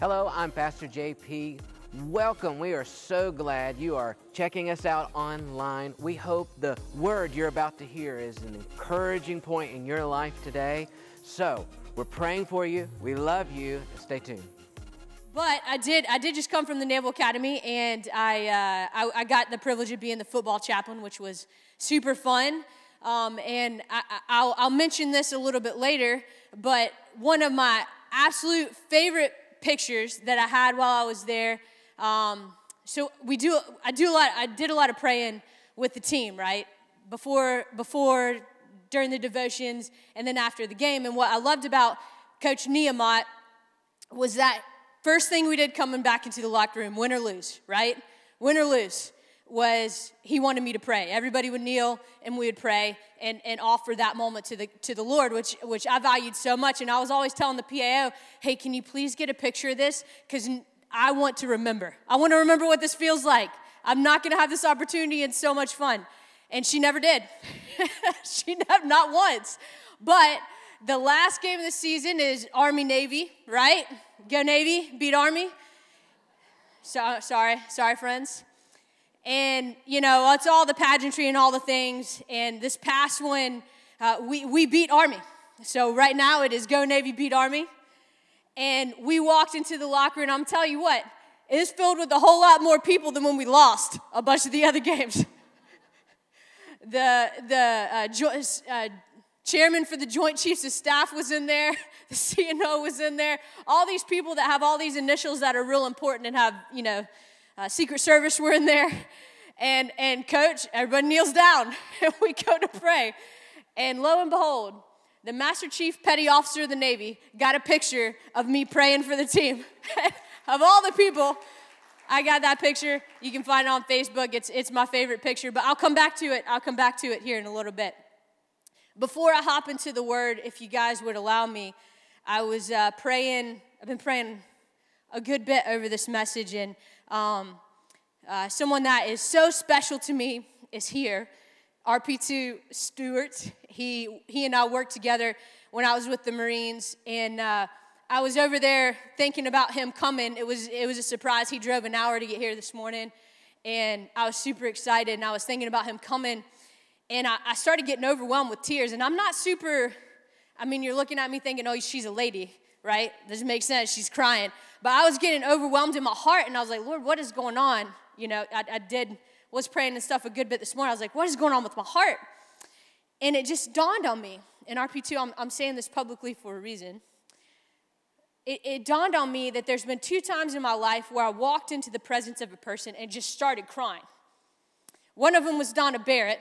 Hello, I'm Pastor JP. Welcome. We are so glad you are checking us out online. We hope the word you're about to hear is an encouraging point in your life today. So, we're praying for you. We love you. Stay tuned. But I did, I did just come from the Naval Academy, and I, uh, I, I, got the privilege of being the football chaplain, which was super fun. Um, and I, will mention this a little bit later, but one of my absolute favorite pictures that I had while I was there. Um, so we do, I do a lot. I did a lot of praying with the team, right? Before, before, during the devotions, and then after the game. And what I loved about Coach Niumat was that first thing we did coming back into the locker room, win or lose, right? Win or lose was he wanted me to pray. Everybody would kneel and we would pray and, and offer that moment to the to the Lord, which which I valued so much. And I was always telling the PAO, hey, can you please get a picture of this? Because I want to remember. I want to remember what this feels like. I'm not gonna have this opportunity and so much fun. And she never did. she never not once. But the last game of the season is Army Navy, right? Go Navy, beat Army. So, sorry, sorry, friends. And, you know, it's all the pageantry and all the things. And this past one, uh, we, we beat Army. So right now it is Go Navy beat Army. And we walked into the locker, and I'm telling you what, it is filled with a whole lot more people than when we lost a bunch of the other games. the the uh, jo- uh, chairman for the Joint Chiefs of Staff was in there. The CNO was in there. All these people that have all these initials that are real important and have, you know, uh, Secret Service were in there. And, and coach, everybody kneels down and we go to pray. And lo and behold, the Master Chief Petty Officer of the Navy got a picture of me praying for the team. of all the people, I got that picture. You can find it on Facebook. It's, it's my favorite picture, but I'll come back to it. I'll come back to it here in a little bit. Before I hop into the word, if you guys would allow me, I was uh, praying, I've been praying a good bit over this message, and um, uh, someone that is so special to me is here. RP2 Stewart. He, he and I worked together when I was with the Marines, and uh, I was over there thinking about him coming. It was, it was a surprise. He drove an hour to get here this morning, and I was super excited, and I was thinking about him coming, and I, I started getting overwhelmed with tears. And I'm not super, I mean, you're looking at me thinking, oh, she's a lady, right? Doesn't make sense. She's crying. But I was getting overwhelmed in my heart, and I was like, Lord, what is going on? You know, I, I did, was praying and stuff a good bit this morning. I was like, what is going on with my heart? And it just dawned on me. In RP2, I'm, I'm saying this publicly for a reason. It, it dawned on me that there's been two times in my life where I walked into the presence of a person and just started crying. One of them was Donna Barrett.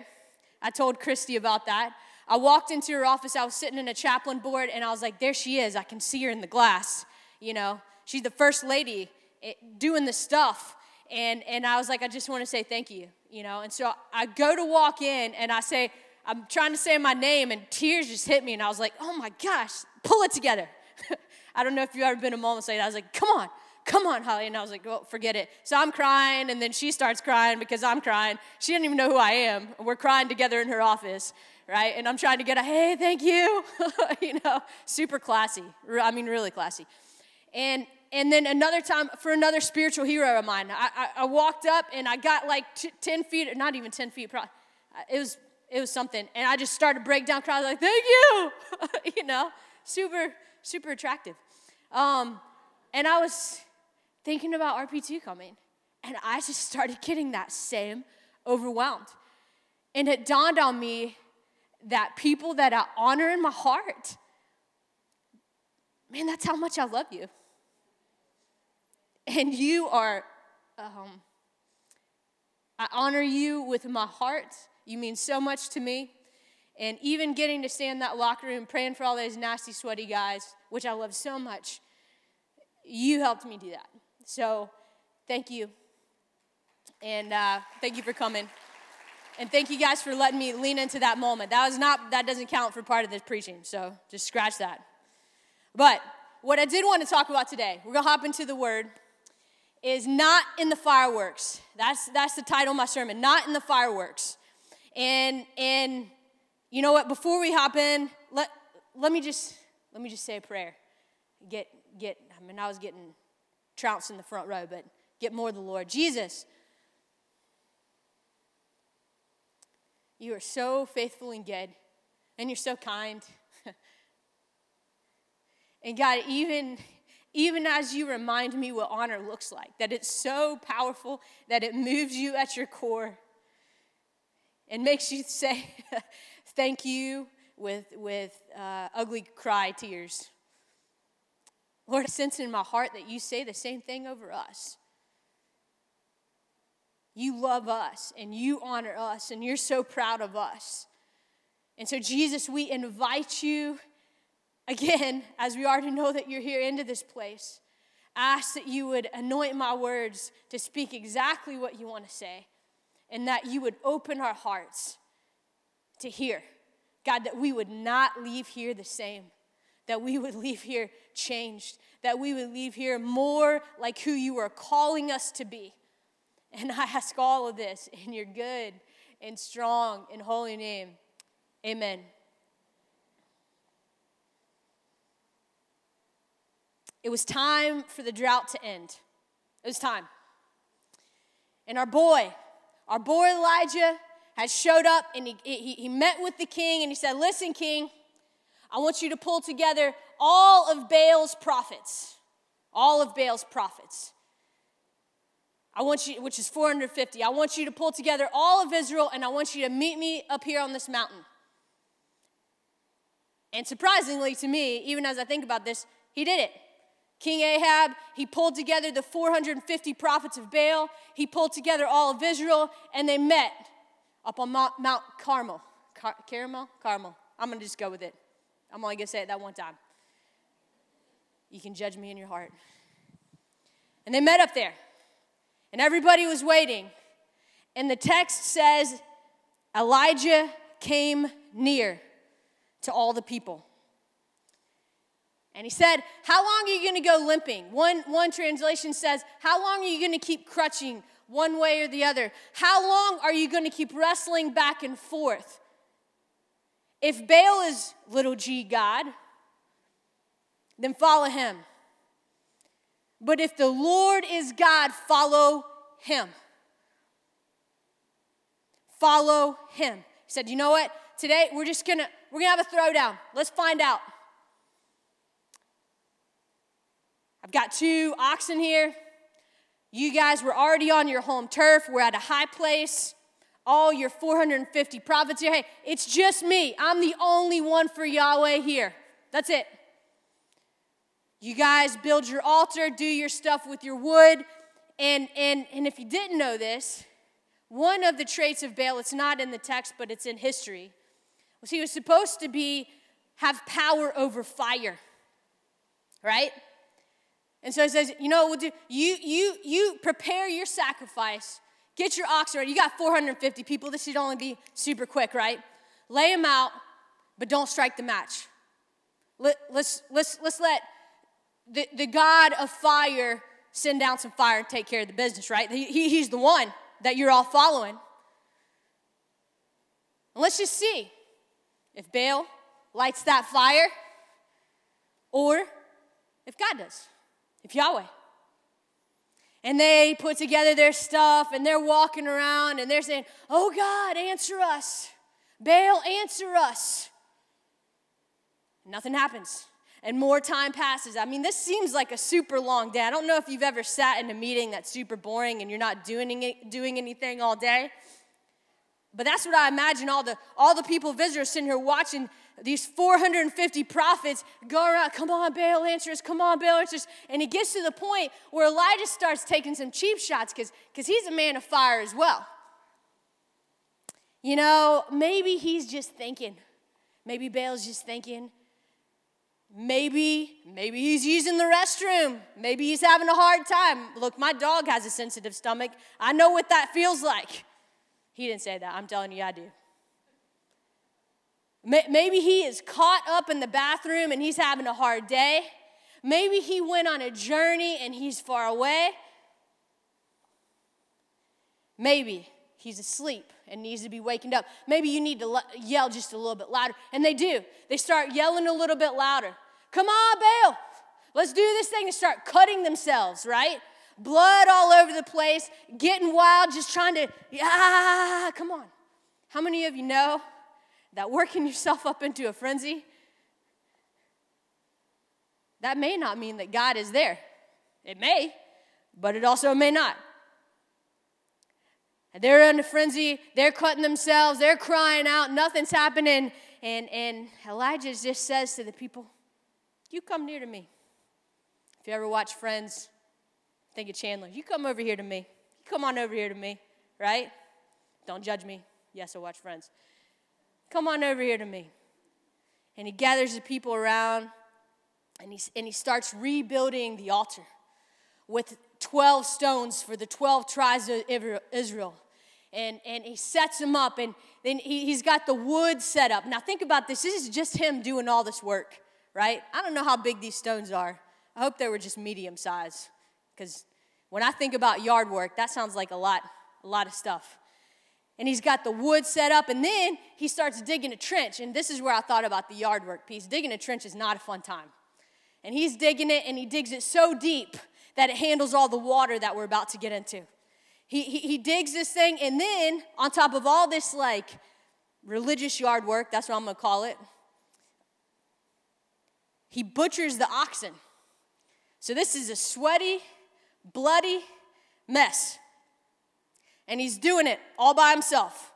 I told Christy about that. I walked into her office, I was sitting in a chaplain board, and I was like, there she is. I can see her in the glass, you know. She's the first lady eh, doing the stuff. And, and I was like, I just want to say thank you, you know. And so I go to walk in and I say, I'm trying to say my name, and tears just hit me. And I was like, oh my gosh, pull it together. I don't know if you've ever been a moment like that. I was like, come on, come on, Holly. And I was like, well, forget it. So I'm crying, and then she starts crying because I'm crying. She didn't even know who I am. We're crying together in her office, right? And I'm trying to get a, hey, thank you, you know, super classy. I mean, really classy. And and then another time for another spiritual hero of mine, I, I, I walked up and I got like t- 10 feet, not even 10 feet, probably. It was, it was something. And I just started to break down crying, like, thank you, you know, super, super attractive. Um, and I was thinking about RP2 coming, and I just started getting that same overwhelmed. And it dawned on me that people that I honor in my heart, man, that's how much I love you and you are, um, I honor you with my heart. You mean so much to me. And even getting to stand in that locker room praying for all those nasty, sweaty guys, which I love so much, you helped me do that. So thank you. And uh, thank you for coming. And thank you guys for letting me lean into that moment. That was not, that doesn't count for part of this preaching. So just scratch that. But what I did want to talk about today, we're to hop into the word is not in the fireworks. That's that's the title of my sermon, not in the fireworks. And and you know what, before we hop in, let let me just let me just say a prayer. Get get I mean I was getting trounce in the front row, but get more of the Lord. Jesus, you are so faithful and good, and you're so kind. and God, even even as you remind me what honor looks like, that it's so powerful that it moves you at your core and makes you say thank you with, with uh, ugly cry tears. Lord, I sense in my heart that you say the same thing over us. You love us and you honor us and you're so proud of us. And so, Jesus, we invite you again, as we already know that you're here into this place. Ask that you would anoint my words to speak exactly what you want to say and that you would open our hearts to hear. God, that we would not leave here the same, that we would leave here changed, that we would leave here more like who you are calling us to be. And I ask all of this in your good and strong and holy name. Amen. It was time for the drought to end. It was time. And our boy, our boy Elijah, had showed up and he, he, he met with the king and he said, Listen, king, I want you to pull together all of Baal's prophets. All of Baal's prophets. I want you, which is 450. I want you to pull together all of Israel and I want you to meet me up here on this mountain. And surprisingly to me, even as I think about this, he did it. King Ahab, he pulled together the 450 prophets of Baal. He pulled together all of Israel, and they met up on Mount, Carmel. Car- Carmel? Carmel. I'm to just go with it. I'm only to say it that one time. You can judge me in your heart. And they met up there, and everybody was waiting. And the text says Elijah came near to all the people. And he said, How long are you going to go limping? One, one translation says, How long are you going to keep crutching one way or the other? How long are you going to keep wrestling back and forth? If Baal is little g God, then follow him. But if the Lord is God, follow him. Follow him. He said, You know what? Today we're just gonna we're gonna have a throwdown. Let's find out. I've got two oxen here. You guys were already on your home turf. We're at a high place. All your 450 prophets here. Hey, it's just me. I'm the only one for Yahweh here. That's it. You guys build your altar, do your stuff with your wood. And, and, and if you didn't know this, one of the traits of Baal, it's not in the text, but it's in history, was he was supposed to be have power over fire. Right? And so he says, you know, we'll do, you, you, you prepare your sacrifice, get your ox ready. You got 450 people. This should only be super quick, right? Lay them out, but don't strike the match. Let, let's, let's, let's let the, the God of fire send down some fire and take care of the business, right? He, he, he's the one that you're all following. And let's just see if Baal lights that fire or if God does if Yahweh. And they put together their stuff and they're walking around and they're saying, Oh God, answer us. Baal, answer us. Nothing happens. And more time passes. I mean, this seems like a super long day. I don't know if you've ever sat in a meeting that's super boring and you're not doing, doing anything all day. But that's what I imagine all the, all the people, visitors, sitting here watching these 450 prophets go around, come on, Baal answers, come on, Baal answers. And he gets to the point where Elijah starts taking some cheap shots because he's a man of fire as well. You know, maybe he's just thinking. Maybe Baal's just thinking. Maybe, maybe he's using the restroom. Maybe he's having a hard time. Look, my dog has a sensitive stomach. I know what that feels like. He didn't say that. I'm telling you, I do. Maybe he is caught up in the bathroom and he's having a hard day. Maybe he went on a journey and he's far away. Maybe he's asleep and needs to be wakened up. Maybe you need to yell just a little bit louder. And they do. They start yelling a little bit louder. Come on, Baal. Let's do this thing and start cutting themselves, right? Blood all over the place, getting wild, just trying to, yeah, come on. How many of you know that working yourself up into a frenzy, that may not mean that God is there? It may, but it also may not. They're in a frenzy, they're cutting themselves, they're crying out, nothing's happening. And, and Elijah just says to the people, You come near to me. If you ever watch Friends, think of Chandler. You come over here to me. You come on over here to me, right? Don't judge me. Yes, I watch Friends. Come on over here to me. And he gathers the people around and he, and he starts rebuilding the altar with 12 stones for the 12 tribes of Israel. And, and he sets them up, and then he, he's got the wood set up. Now, think about this. This is just him doing all this work, right? I don't know how big these stones are. I hope they were just medium size, because when I think about yard work, that sounds like a lot, a lot of stuff. And he's got the wood set up, and then he starts digging a trench. And this is where I thought about the yard work piece. Digging a trench is not a fun time. And he's digging it, and he digs it so deep that it handles all the water that we're about to get into. He, he, he digs this thing, and then on top of all this, like religious yard work, that's what I'm gonna call it, he butchers the oxen. So this is a sweaty, bloody mess. And he's doing it all by himself.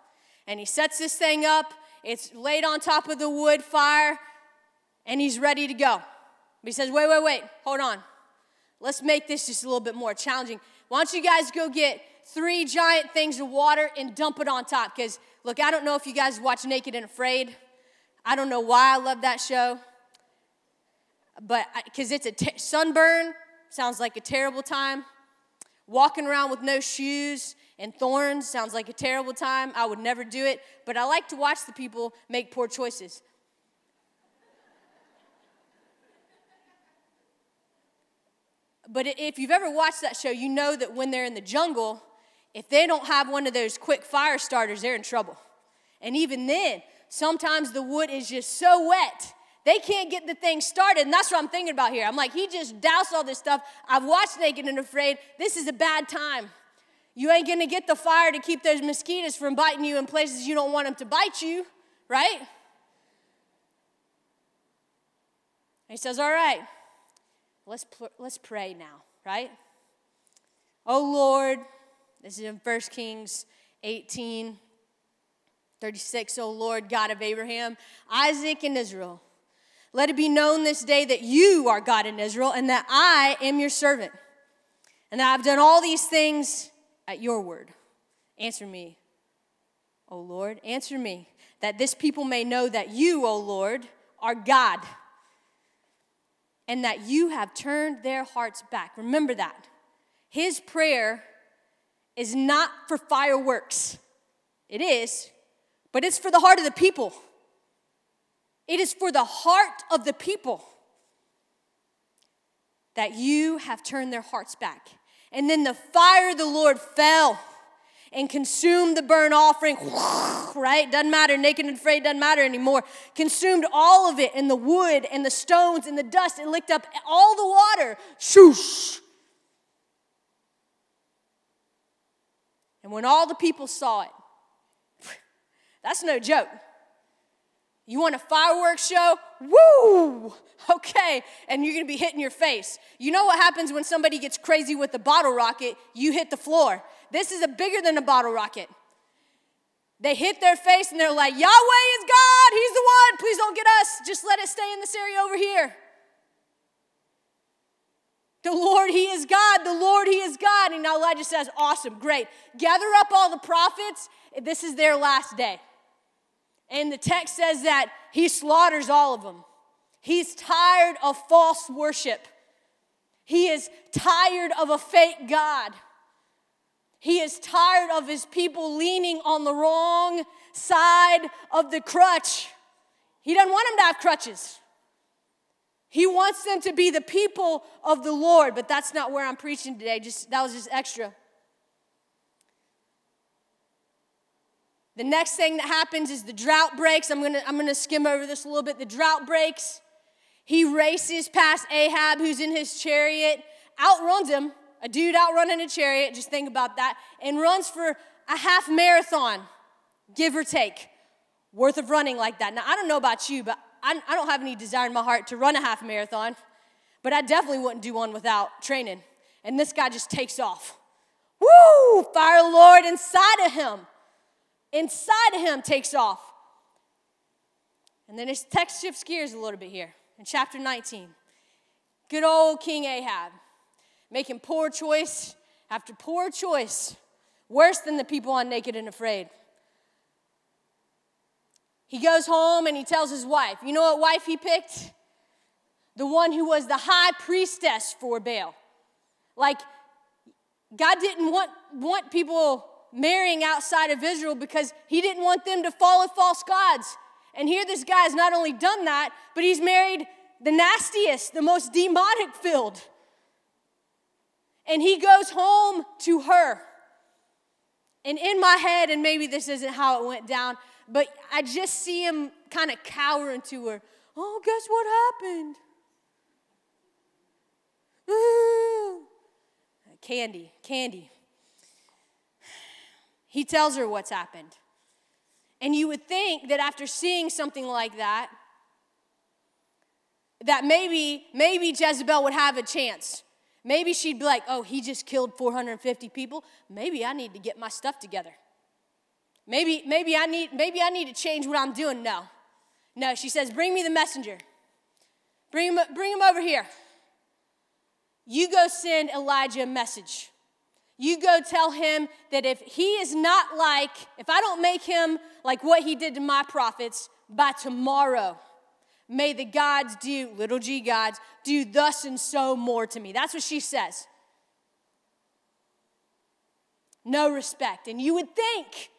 And he sets this thing up, it's laid on top of the wood fire, and he's ready to go. But he says, Wait, wait, wait, hold on. Let's make this just a little bit more challenging. Why don't you guys go get three giant things of water and dump it on top? Because, look, I don't know if you guys watch Naked and Afraid. I don't know why I love that show. But because it's a t- sunburn, sounds like a terrible time. Walking around with no shoes and thorns sounds like a terrible time. I would never do it. But I like to watch the people make poor choices. But if you've ever watched that show, you know that when they're in the jungle, if they don't have one of those quick fire starters, they're in trouble. And even then, sometimes the wood is just so wet, they can't get the thing started. And that's what I'm thinking about here. I'm like, he just doused all this stuff. I've watched Naked and Afraid. This is a bad time. You ain't gonna get the fire to keep those mosquitoes from biting you in places you don't want them to bite you, right? he says, All right, Let's, let's pray now, right? Oh Lord, this is in 1 Kings 18 36. Oh Lord, God of Abraham, Isaac, and Israel, let it be known this day that you are God in Israel and that I am your servant, and that I've done all these things at your word. Answer me, O Lord, answer me, that this people may know that you, O Lord, are God and that you have turned their hearts back. Remember that. His prayer is not for fireworks, it is, but it's for the heart of the people. It is for the heart of the people that you have turned their hearts back. And then the fire of the Lord fell and consumed the burnt offering, right? Doesn't matter, naked and afraid doesn't matter anymore. Consumed all of it, and the wood, and the stones, and the dust. It licked up all the water. Shoosh. And when all the people saw it, that's no joke. You want a fireworks show? Woo! Okay, and you're gonna be hitting your face. You know what happens when somebody gets crazy with the bottle rocket? You hit the floor. This is a bigger than a bottle rocket. They hit their face and they're like, Yahweh is God. He's the one. Please don't get us. Just let it stay in this area over here. The Lord, He is God. The Lord, He is God. And now Elijah says, Awesome, great. Gather up all the prophets. This is their last day. And the text says that He slaughters all of them. He's tired of false worship, He is tired of a fake God. He is tired of his people leaning on the wrong side of the crutch. He doesn't want them to have crutches. He wants them to be the people of the Lord, but that's not where I'm preaching today. Just that was just extra. The next thing that happens is the drought breaks. I'm gonna, I'm gonna skim over this a little bit. The drought breaks. He races past Ahab, who's in his chariot, outruns him, a dude outrunning a chariot, just think about that, and runs for a half marathon, give or take, worth of running like that. Now, I don't know about you, but I, I don't have any desire in my heart to run a half marathon, but I definitely wouldn't do one without training. And this guy just takes off. Woo! Fire Lord inside of him. Inside of him takes off. And then his text shifts gears a little bit here in chapter 19. Good old King Ahab making poor choice after poor choice, worse than the people on Naked and Afraid. He goes home and he tells his wife, You know what wife he picked? The one who was the high priestess for Baal. Like, God didn't want, want people marrying outside of Israel because he didn't want them to follow false gods. And here, this guy has not only done that, but he's married the nastiest, the most demonic filled. And he goes home to her. And in my head, and maybe this isn't how it went down, but I just see him kind of cowering to her. Oh, guess what happened? Ooh. Candy, candy. He tells her what's happened. And you would think that after seeing something like that, that maybe, maybe Jezebel would have a chance. Maybe she'd be like, oh, he just killed 450 people. Maybe I need to get my stuff together. Maybe, maybe I need, maybe I need to change what I'm doing. No. No, she says, bring me the messenger. Bring him, bring him over here. You go send Elijah a message. You go tell him that if he is not like, if I don't make him like what he did to my prophets by tomorrow, may the gods do, little g gods, do thus and so more to me. That's what she says. No respect. And you would think,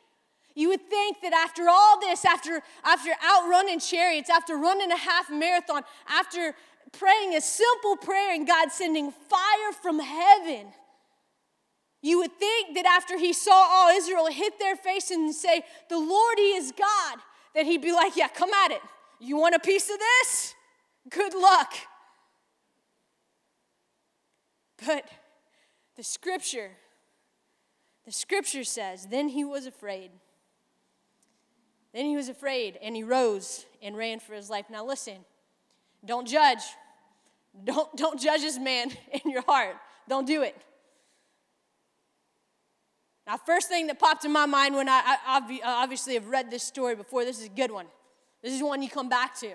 you would think that after all this, after, after outrunning chariots, after running a half marathon, after praying a simple prayer and God sending fire from heaven, you would think that after he saw all Israel hit their face and say, The Lord, He is God, that he'd be like, Yeah, come at it. You want a piece of this? Good luck. But the scripture, the scripture says, Then he was afraid. Then he was afraid and he rose and ran for his life. Now listen, don't judge. Don't, don't judge this man in your heart. Don't do it. Now, first thing that popped in my mind when I, I obviously have read this story before, this is a good one. This is one you come back to.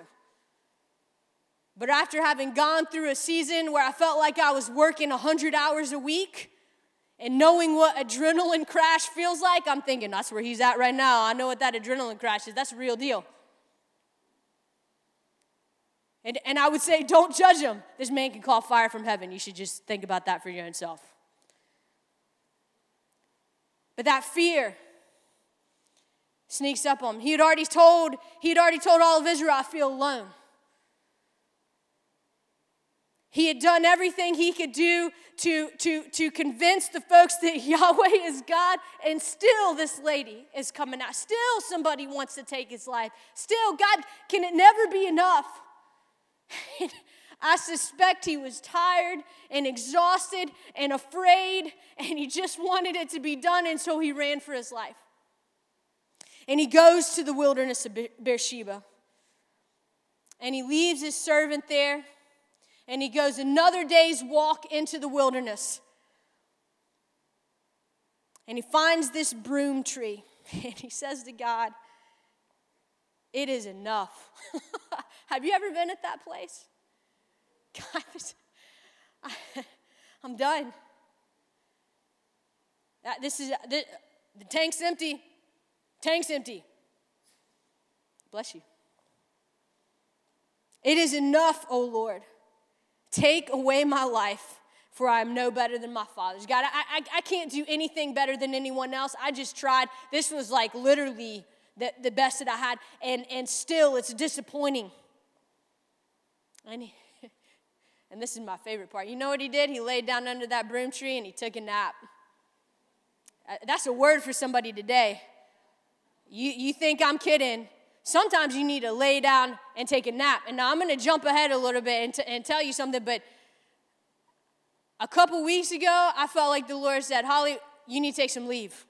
But after having gone through a season where I felt like I was working 100 hours a week and knowing what adrenaline crash feels like, I'm thinking that's where he's at right now. I know what that adrenaline crash is. That's real deal. And, and I would say, don't judge him. This man can call fire from heaven. You should just think about that for your own self. But that fear sneaks up on him. He had already told, he had already told all of Israel, I feel alone. He had done everything he could do to, to, to convince the folks that Yahweh is God, and still this lady is coming out. Still somebody wants to take his life. Still, God, can it never be enough? I suspect he was tired and exhausted and afraid, and he just wanted it to be done, and so he ran for his life. And he goes to the wilderness of Beersheba. And he leaves his servant there, and he goes another day's walk into the wilderness. And he finds this broom tree, and he says to God, It is enough. Have you ever been at that place? God, I, am done. This is the, the tank's empty. Tank's empty. Bless you. It is enough, O Lord. Take away my life, for I am no better than my fathers. God, I, I, I can't do anything better than anyone else. I just tried. This was like literally the, the best that I had, and, and still it's disappointing. And he, and this is my favorite part. You know what he did? He laid down under that broom tree and he took a nap. Uh, that's a word for somebody today. You, you think I'm kidding, Sometimes you need to lay down and take a nap. And now I'm going to jump ahead a little bit and, t- and tell you something, but a couple weeks ago, I felt like the Lord said, Holly, you need to take some leave.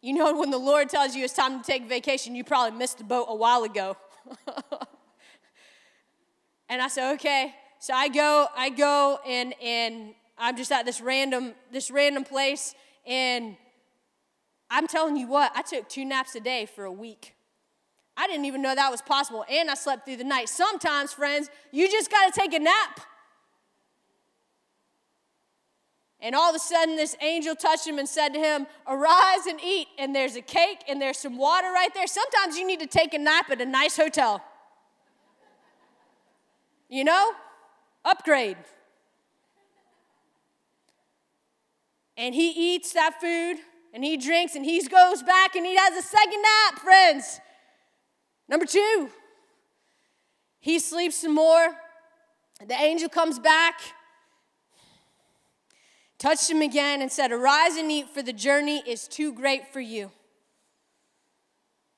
You know, when the Lord tells you it's time to take vacation, you probably missed the boat a while ago. and I said, okay. So I go, I go, and and I'm just at this random, this random place, and I'm telling you what, I took two naps a day for a week. I didn't even know that was possible, and I slept through the night. Sometimes, friends, you just got to take a nap. And all of a sudden, this angel touched him and said to him, Arise and eat. And there's a cake and there's some water right there. Sometimes you need to take a nap at a nice hotel. You know? Upgrade. And he eats that food and he drinks and he goes back and he has a second nap, friends. Number two, he sleeps some more. The angel comes back touched him again, and said, Arise and eat, for the journey is too great for you.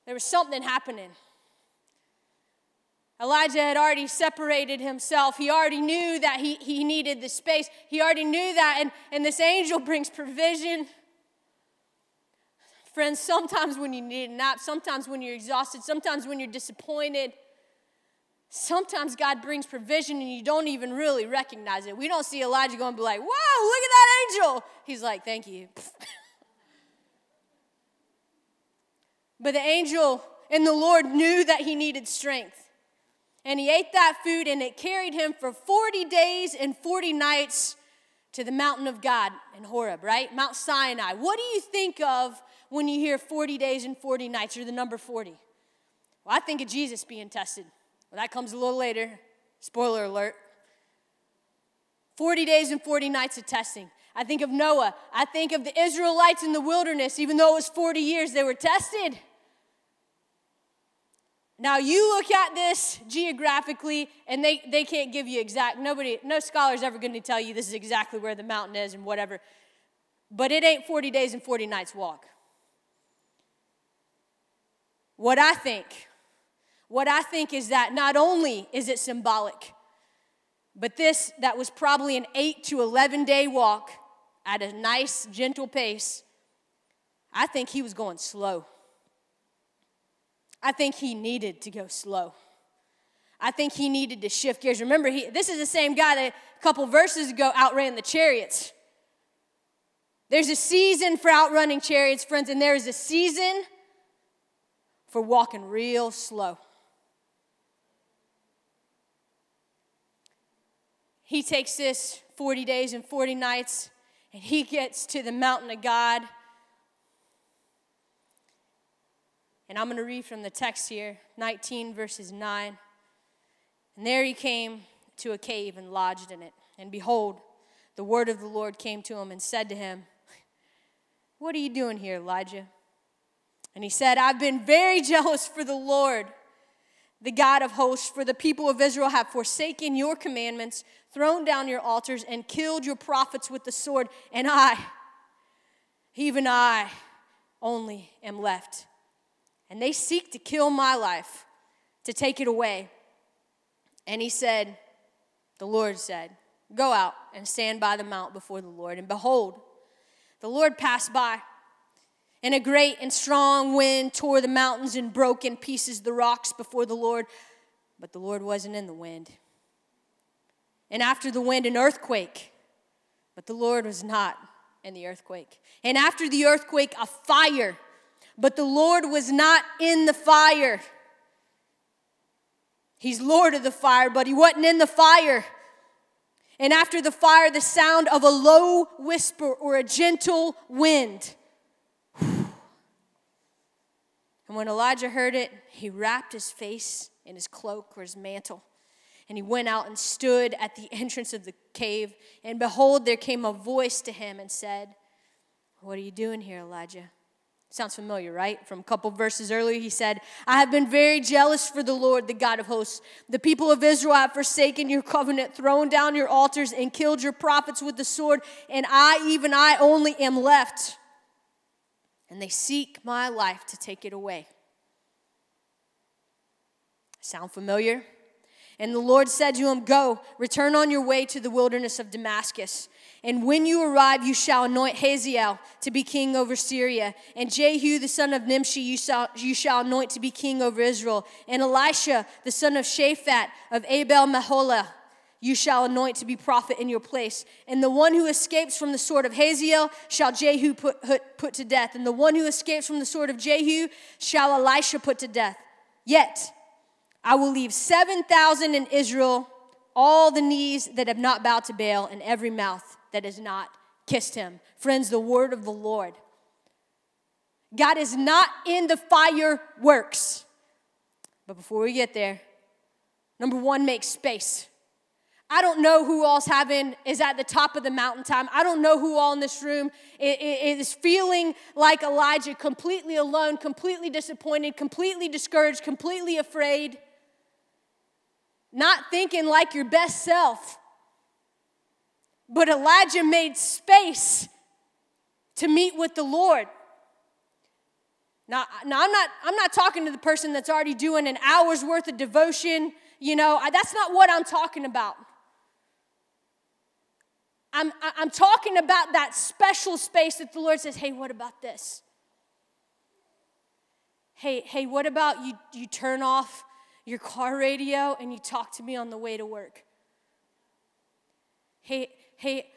There was something happening. Elijah had already separated himself. He already knew that he, he needed the space. He already knew that. And, and this angel brings provision. Friends, sometimes when you need a nap, sometimes when you're exhausted, sometimes when you're disappointed, Sometimes God brings provision and you don't even really recognize it. We don't see Elijah going be like, whoa, look at that angel. He's like, thank you. but the angel and the Lord knew that he needed strength. And he ate that food and it carried him for 40 days and 40 nights to the mountain of God in Horeb, right? Mount Sinai. What do you think of when you hear 40 days and 40 nights or the number 40? Well, I think of Jesus being tested. Well, that comes a little later. Spoiler alert. 40 days and 40 nights of testing. I think of Noah. I think of the Israelites in the wilderness. Even though it was 40 years, they were tested. Now, you look at this geographically, and they, they can't give you exact, nobody, no scholar's ever to tell you this is exactly where the mountain is and whatever. But it ain't 40 days and 40 nights walk. What I think what I think is that not only is it symbolic, but this that was probably an 8 to 11 day walk at a nice, gentle pace, I think he was going slow. I think he needed to go slow. I think he needed to shift gears. Remember, he, this is the same guy that a couple verses ago outran the chariots. There's a season for outrunning chariots, friends, and there is a season for walking real slow. he takes this 40 days and 40 nights and he gets to the mountain of God. And I'm going to read from the text here 19 verses 9. And there he came to a cave and lodged in it. And behold, the word of the Lord came to him and said to him, What are you doing here, Elijah? And he said, I've been very jealous for the Lord the God of hosts, for the people of Israel have forsaken your commandments, thrown down your altars, and killed your prophets with the sword. And I, even I, only am left. And they seek to kill my life, to take it away. And he said, The Lord said, Go out and stand by the mount before the Lord. And behold, the Lord passed by and a great and strong wind tore the mountains and broke in pieces the rocks before the Lord. But the Lord wasn't in the wind. And after the wind, an earthquake. But the Lord was not in the earthquake. And after the earthquake, a fire. But the Lord was not in the fire. He's Lord of the fire, but he wasn't in the fire. And after the fire, the sound of a low whisper or a gentle wind. And when Elijah heard it, he wrapped his face in his cloak or his mantle. And he went out and stood at the entrance of the cave. And behold, there came a voice to him and said, What are you doing here, Elijah? Sounds familiar, right? From a couple verses earlier, he said, I have been very jealous for the Lord, the God of hosts. The people of Israel have forsaken your covenant, thrown down your altars, and killed your prophets with the sword, and I, even I only, am left and they seek my life to take it away. Sound familiar? And the Lord said to him, Go, return on your way to the wilderness of Damascus. And when you arrive, you shall anoint Hazael to be king over Syria. And Jehu, the son of Nimshi, you shall, you shall anoint to be king over Israel. And Elisha, the son of Shaphat of Abel Meholah, you shall anoint to be prophet in your place. And the one who escapes from the sword of Hazael shall Jehu put, put, put to death. And the one who escapes from the sword of Jehu shall Elisha put to death. Yet I will leave 7,000 in Israel, all the knees that have not bowed to Baal, and every mouth that has not kissed him. Friends, the word of the Lord. God is not in the fireworks. But before we get there, number one, make space. I don't know who all's having is at the top of the mountain time. I don't know who all in this room is feeling like Elijah, completely alone, completely disappointed, completely discouraged, completely afraid, not thinking like your best self. But Elijah made space to meet with the Lord. Now, now I'm, not, I'm not talking to the person that's already doing an hour's worth of devotion. You know, that's not what I'm talking about. I'm, I'm talking about that special space that the Lord says, hey, what about this? Hey, hey, what about you, you turn off your car radio and you talk to me on the way to work? Hey, hey,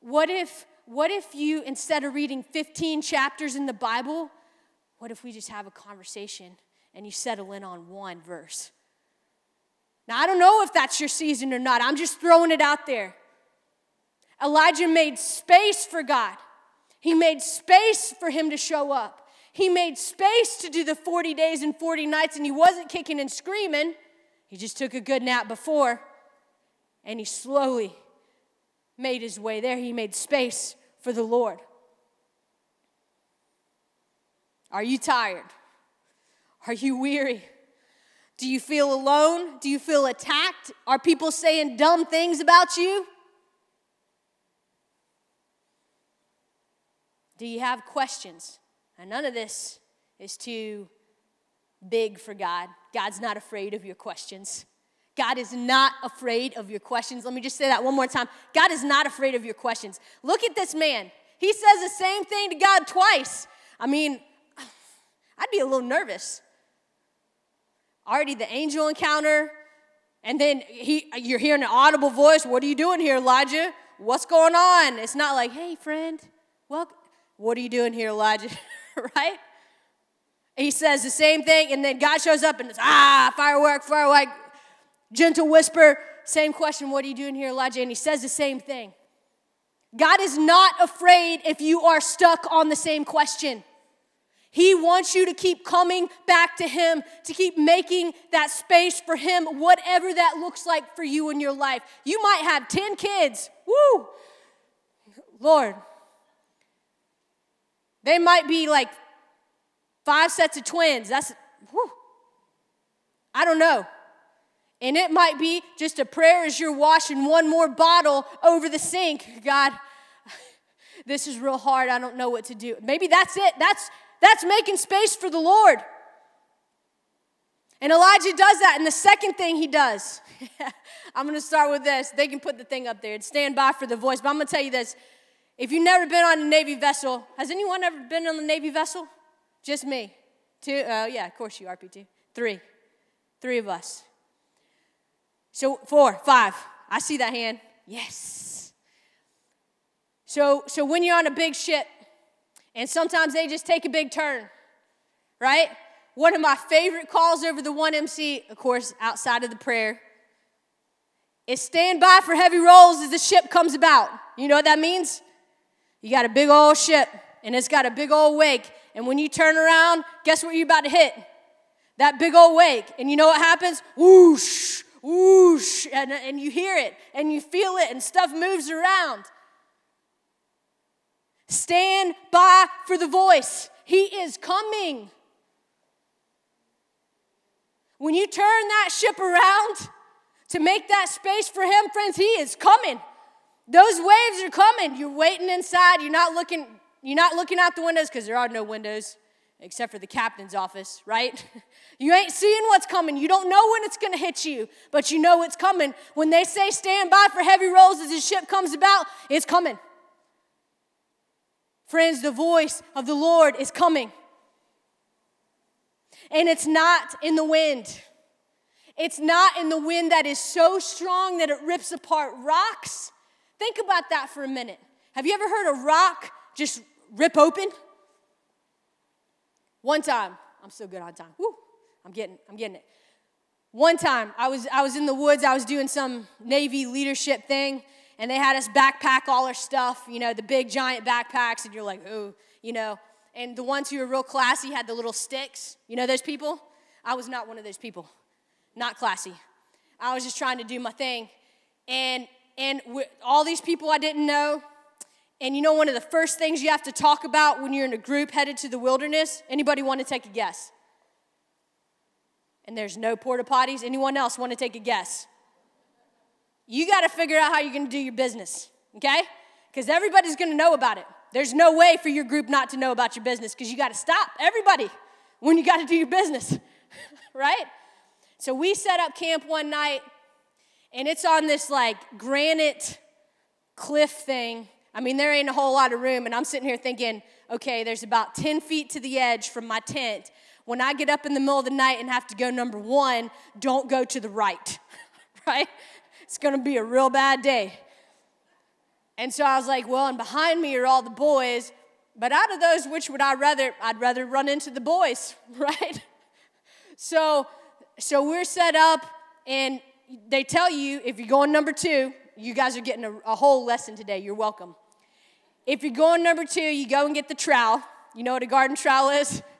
what if what if you instead of reading 15 chapters in the Bible, what if we just have a conversation and you settle in on one verse? Now, I don't know if that's your season or not. I'm just throwing it out there. Elijah made space for God. He made space for him to show up. He made space to do the 40 days and 40 nights, and he wasn't kicking and screaming. He just took a good nap before, and he slowly made his way there. He made space for the Lord. Are you tired? Are you weary? Do you feel alone? Do you feel attacked? Are people saying dumb things about you? Do you have questions? And none of this is too big for God. God's not afraid of your questions. God is not afraid of your questions. Let me just say that one more time. God is not afraid of your questions. Look at this man. He says the same thing to God twice. I mean, I'd be a little nervous. Already the angel encounter, and then he, you're hearing an audible voice. What are you doing here, Elijah? What's going on? It's not like, hey, friend, welcome. What are you doing here, Elijah? right? He says the same thing, and then God shows up and it's, ah, firework, firework, gentle whisper. Same question, what are you doing here, Elijah? And he says the same thing. God is not afraid if you are stuck on the same question. He wants you to keep coming back to Him, to keep making that space for Him, whatever that looks like for you in your life. You might have 10 kids. Woo! Lord, they might be like five sets of twins. That's, whew. I don't know. And it might be just a prayer as you're washing one more bottle over the sink. God, this is real hard. I don't know what to do. Maybe that's it. That's that's making space for the Lord. And Elijah does that. And the second thing he does, I'm going to start with this. They can put the thing up there. and stand by for the voice. But I'm going to tell you this. If you've never been on a Navy vessel, has anyone ever been on a Navy vessel? Just me. Two, uh, yeah, of course you, RP2. Three. Three of us. So, four, five. I see that hand. Yes. So, so when you're on a big ship, and sometimes they just take a big turn, right? One of my favorite calls over the 1MC, of course, outside of the prayer, is stand by for heavy rolls as the ship comes about. You know what that means? You got a big old ship, and it's got a big old wake. And when you turn around, guess what you're about to hit? That big old wake. And you know what happens? Whoosh, whoosh. And, and you hear it, and you feel it, and stuff moves around. Stand by for the voice. He is coming. When you turn that ship around to make that space for Him, friends, He is coming. Those waves are coming. You're waiting inside. You're not looking, you're not looking out the windows because there are no windows. except for the captain's office, right? You ain't seeing what's coming. You don't know when it's going to hit you, but you know it's coming. When they say stand by for heavy rolls as the ship comes about, it's coming. Friends, the voice of the Lord is coming. And it's not in the wind. It's not in the wind that is so strong that it rips apart rocks. Think about that for a minute. Have you ever heard a rock just rip open? One time, I'm so good on time. Woo, I'm getting, I'm getting it. One time, I was, I was in the woods. I was doing some Navy leadership thing, and they had us backpack all our stuff. You know, the big giant backpacks, and you're like, oh, you know. And the ones who were real classy had the little sticks. You know those people? I was not one of those people. Not classy. I was just trying to do my thing, and and all these people I didn't know and you know one of the first things you have to talk about when you're in a group headed to the wilderness? Anybody want to take a guess? And there's no porta potties. Anyone else want to take a guess? You got to figure out how you're going to do your business, okay? Because everybody's going to know about it. There's no way for your group not to know about your business because you got to stop everybody when you got to do your business, right? So we set up camp one night, and it's on this like granite cliff thing I mean, there ain't a whole lot of room, and I'm sitting here thinking, okay, there's about 10 feet to the edge from my tent. When I get up in the middle of the night and have to go number one, don't go to the right, right? It's gonna be a real bad day. And so I was like, well, and behind me are all the boys, but out of those, which would I rather? I'd rather run into the boys, right? So, so we're set up, and they tell you if you're going number two, you guys are getting a, a whole lesson today. You're welcome. If you're going number two, you go and get the trowel. You know what a garden trowel is?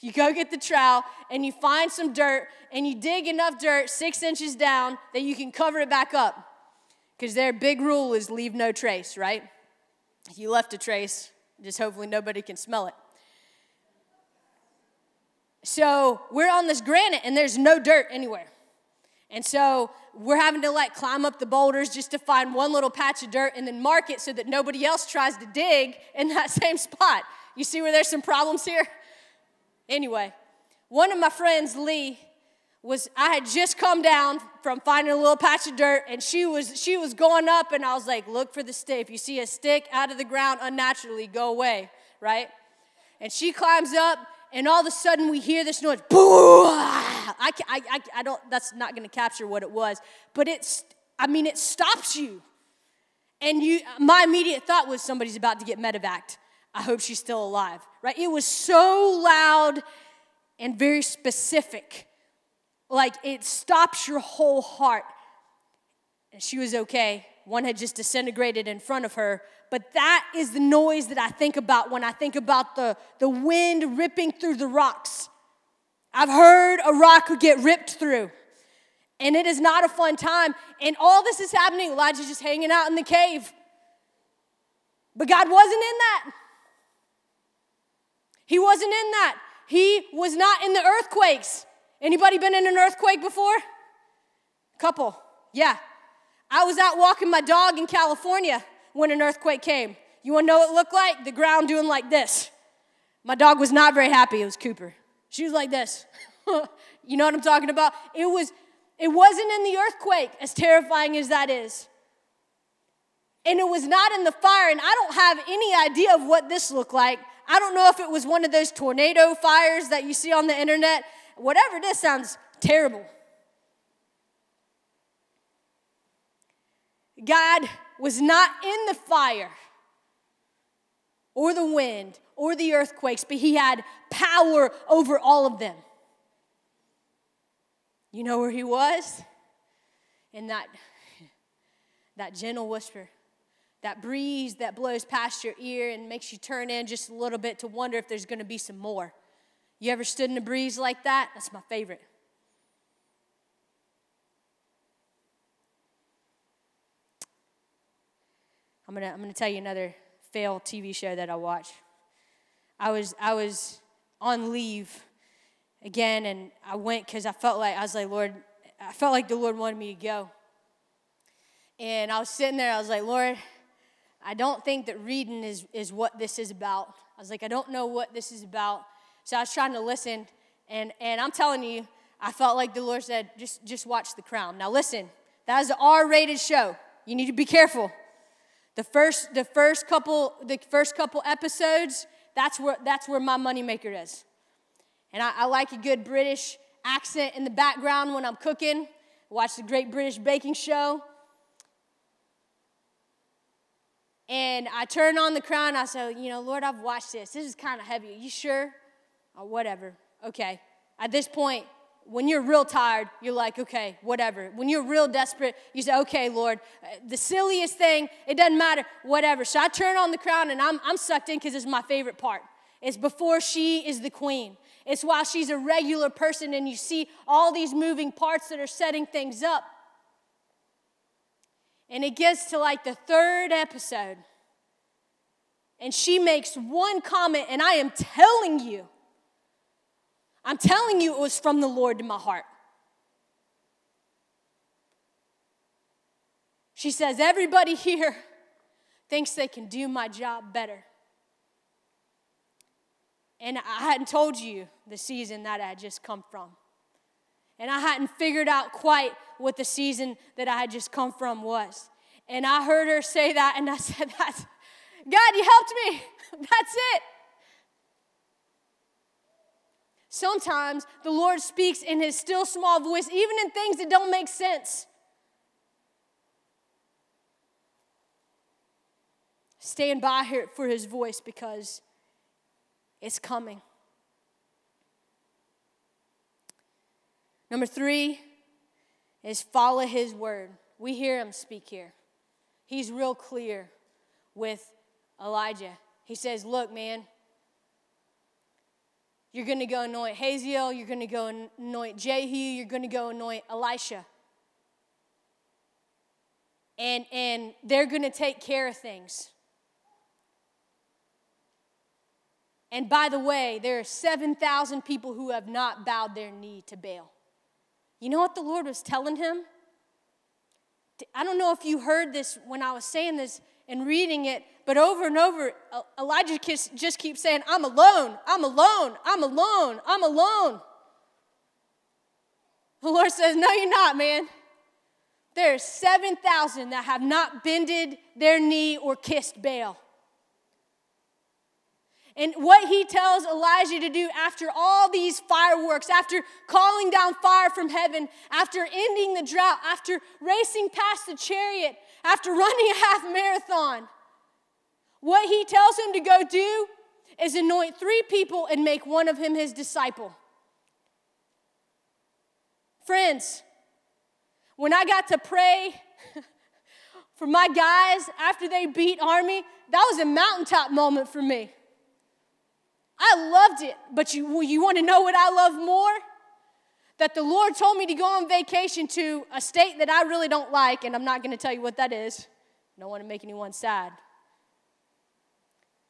You go get the trowel and you find some dirt and you dig enough dirt six inches down that you can cover it back up. Because their big rule is leave no trace, right? If you left a trace, just hopefully nobody can smell it. So we're on this granite and there's no dirt anywhere. And so we're having to like climb up the boulders just to find one little patch of dirt and then mark it so that nobody else tries to dig in that same spot. You see where there's some problems here? Anyway, one of my friends, Lee, was I had just come down from finding a little patch of dirt and she was she was going up and I was like, look for the stick. If you see a stick out of the ground unnaturally, go away, right? And she climbs up and all of a sudden we hear this noise. I, I, I, I don't, that's not going to capture what it was, but it's, I mean, it stops you. And you, my immediate thought was somebody's about to get medevaced. I hope she's still alive, right? It was so loud and very specific. Like it stops your whole heart. And she was okay. One had just disintegrated in front of her, but that is the noise that I think about when I think about the, the wind ripping through the rocks. I've heard a rock could get ripped through, and it is not a fun time. And all this is happening, Elijah's just hanging out in the cave. But God wasn't in that. He wasn't in that. He was not in the earthquakes. Anybody been in an earthquake before? Couple. Yeah. I was out walking my dog in California when an earthquake came. You wanna know what it looked like? The ground doing like this. My dog was not very happy. It was Cooper. She was like this. you know what I'm talking about? It was it wasn't in the earthquake, as terrifying as that is. And it was not in the fire, and I don't have any idea of what this looked like. I don't know if it was one of those tornado fires that you see on the internet. Whatever this sounds terrible. God was not in the fire or the wind or the earthquakes, but he had power over all of them. You know where he was? In that, that gentle whisper, that breeze that blows past your ear and makes you turn in just a little bit to wonder if there's to be some more. You ever stood in a breeze like that? That's my favorite. I'm gonna, I'm gonna tell you another fail TV show that I watched. I was, I was on leave again, and I went because I felt like, I was like, Lord, I felt like the Lord wanted me to go. And I was sitting there, I was like, Lord, I don't think that reading is, is what this is about. I was like, I don't know what this is about. So I was trying to listen, and, and I'm telling you, I felt like the Lord said, just, just watch The Crown. Now listen, that is an R-rated show. You need to be careful. The first, the first couple, the first couple episodes, that's where, that's where my moneymaker is. And I, I like a good British accent in the background when I'm cooking. Watch the Great British Baking Show. And I turn on the crown. I say, you know, Lord, I've watched this. This is kind of heavy. Are you sure? Or whatever. Okay. At this point, when you're real tired, you're like, okay, whatever. When you're real desperate, you say, okay, Lord, uh, the silliest thing, it doesn't matter, whatever. So I turn on the crown and I'm, I'm sucked in because it's my favorite part. It's before she is the queen. It's while she's a regular person and you see all these moving parts that are setting things up. And it gets to like the third episode. And she makes one comment, and I am telling you, I'm telling you, it was from the Lord to my heart. She says, Everybody here thinks they can do my job better. And I hadn't told you the season that I had just come from. And I hadn't figured out quite what the season that I had just come from was. And I heard her say that, and I said, That's, God, you helped me. That's it. Sometimes the Lord speaks in his still small voice, even in things that don't make sense. Stand by here for his voice because it's coming. Number three is follow his word. We hear him speak here. He's real clear with Elijah. He says, Look, man, you're going to go anoint Hazael. You're going to go anoint Jehu. You're going to go anoint Elisha. And, and they're going to take care of things. And by the way, there are 7,000 people who have not bowed their knee to Baal. You know what the Lord was telling him? I don't know if you heard this when I was saying this and reading it, but over and over, Elijah just keeps saying, I'm alone, I'm alone, I'm alone, I'm alone. The Lord says, No, you're not, man. There are 7,000 that have not bended their knee or kissed Baal. And what he tells Elijah to do after all these fireworks, after calling down fire from heaven, after ending the drought, after racing past the chariot, after running a half marathon, what he tells him to go do is anoint three people and make one of him his disciple. Friends, when I got to pray for my guys after they beat Army, that was a mountaintop moment for me. I loved it, but you, you want to know what I love more? That the Lord told me to go on vacation to a state that I really don't like, and I'm not going to tell you what that is. I don't want to make anyone sad.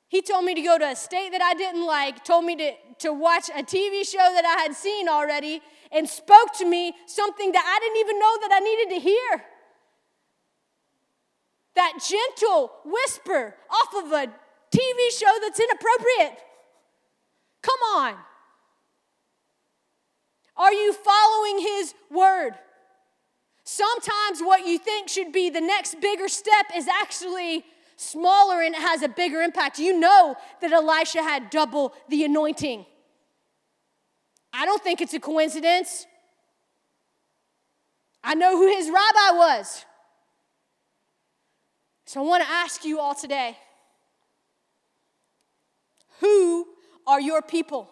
He told me to go to a state that I didn't like, told me to, to watch a TV show that I had seen already, and spoke to me something that I didn't even know that I needed to hear. That gentle whisper off of a TV show that's inappropriate. Come on. Are you following His word? Sometimes what you think should be the next bigger step is actually smaller and it has a bigger impact. You know that Elisha had double the anointing. I don't think it's a coincidence. I know who his rabbi was. So I want to ask you all today who are your people?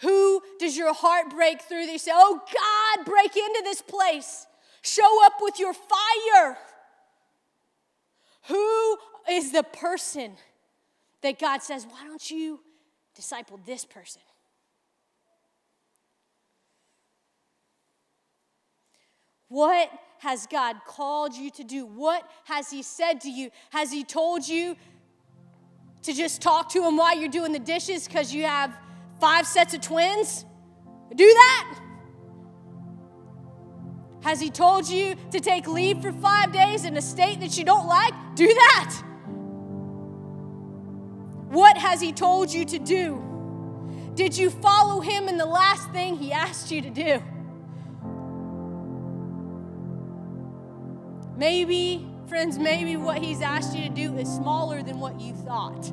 Who does your heart break through? They say, Oh God, break into this place. Show up with your fire. Who is the person that God says, Why don't you disciple this person? What has God called you to do? What has He said to you? Has He told you to just talk to Him while you're doing the dishes because you have five sets of twins? Do that. Has He told you to take leave for five days in a state that you don't like? Do that. What has He told you to do? Did you follow Him in the last thing He asked you to do? Maybe, friends, maybe what He's asked you to do is smaller than what you thought.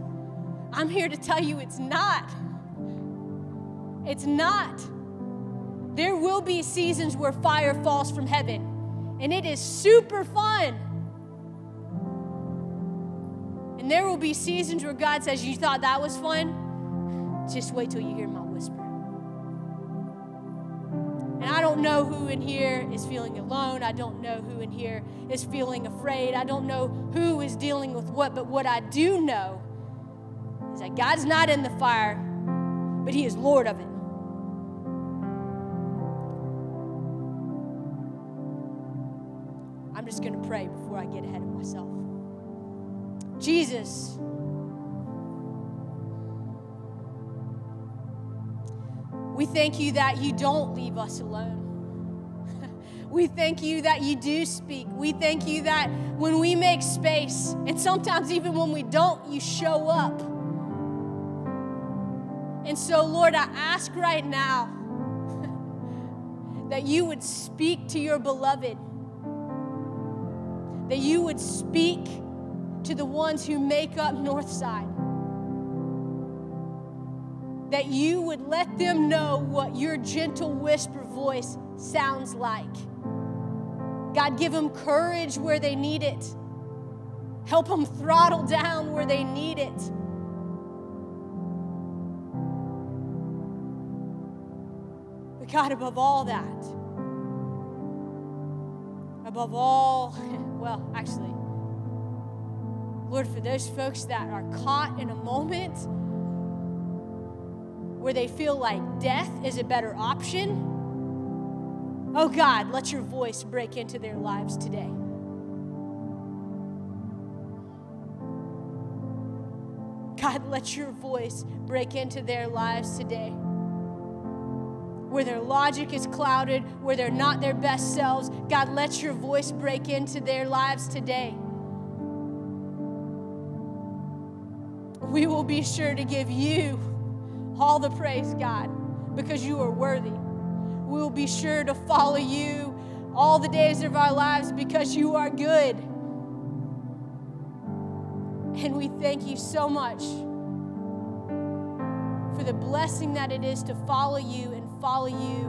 I'm here to tell you it's not. It's not. There will be seasons where fire falls from heaven, and it is super fun. And there will be seasons where God says, You thought that was fun? Just wait till you hear my whisper. And I don't know who in here is feeling alone. I don't know who in here is feeling afraid. I don't know who is dealing with what. But what I do know is that God's not in the fire, but He is Lord of it. I'm just going to pray before I get ahead of myself. Jesus, we thank you that you don't leave us alone. We thank you that you do speak. We thank you that when we make space, and sometimes even when we don't, you show up. And so, Lord, I ask right now that you would speak to your beloved, that you would speak to the ones who make up Northside, that you would let them know what your gentle whisper voice sounds like. God, give them courage where they need it. Help them throttle down where they need it. But God, above all that, above all, well, actually, Lord, for those folks that are caught in a moment where they feel like death is a better option, oh God, let your voice break into their lives today. God, let your voice break into their lives today. Where their logic is clouded, where they're not their best selves, God, let your voice break into their lives today. We will be sure to give you all the praise, God, because you are worthy. We will be sure to follow you all the days of our lives because you are good. And we thank you so much for the blessing that it is to follow you and follow you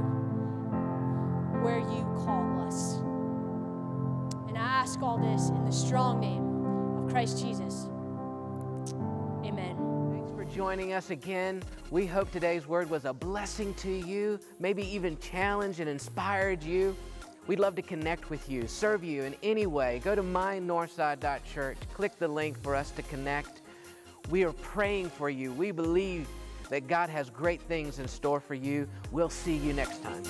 where you call us. And I ask all this in the strong name of Christ Jesus. Amen. Thanks for joining us again. We hope today's word was a blessing to you, maybe even challenged and inspired you. We'd love to connect with you, serve you in any way. Go to mynorthside.church, click the link for us to connect. We are praying for you. We believe that God has great things in store for you. We'll see you next time.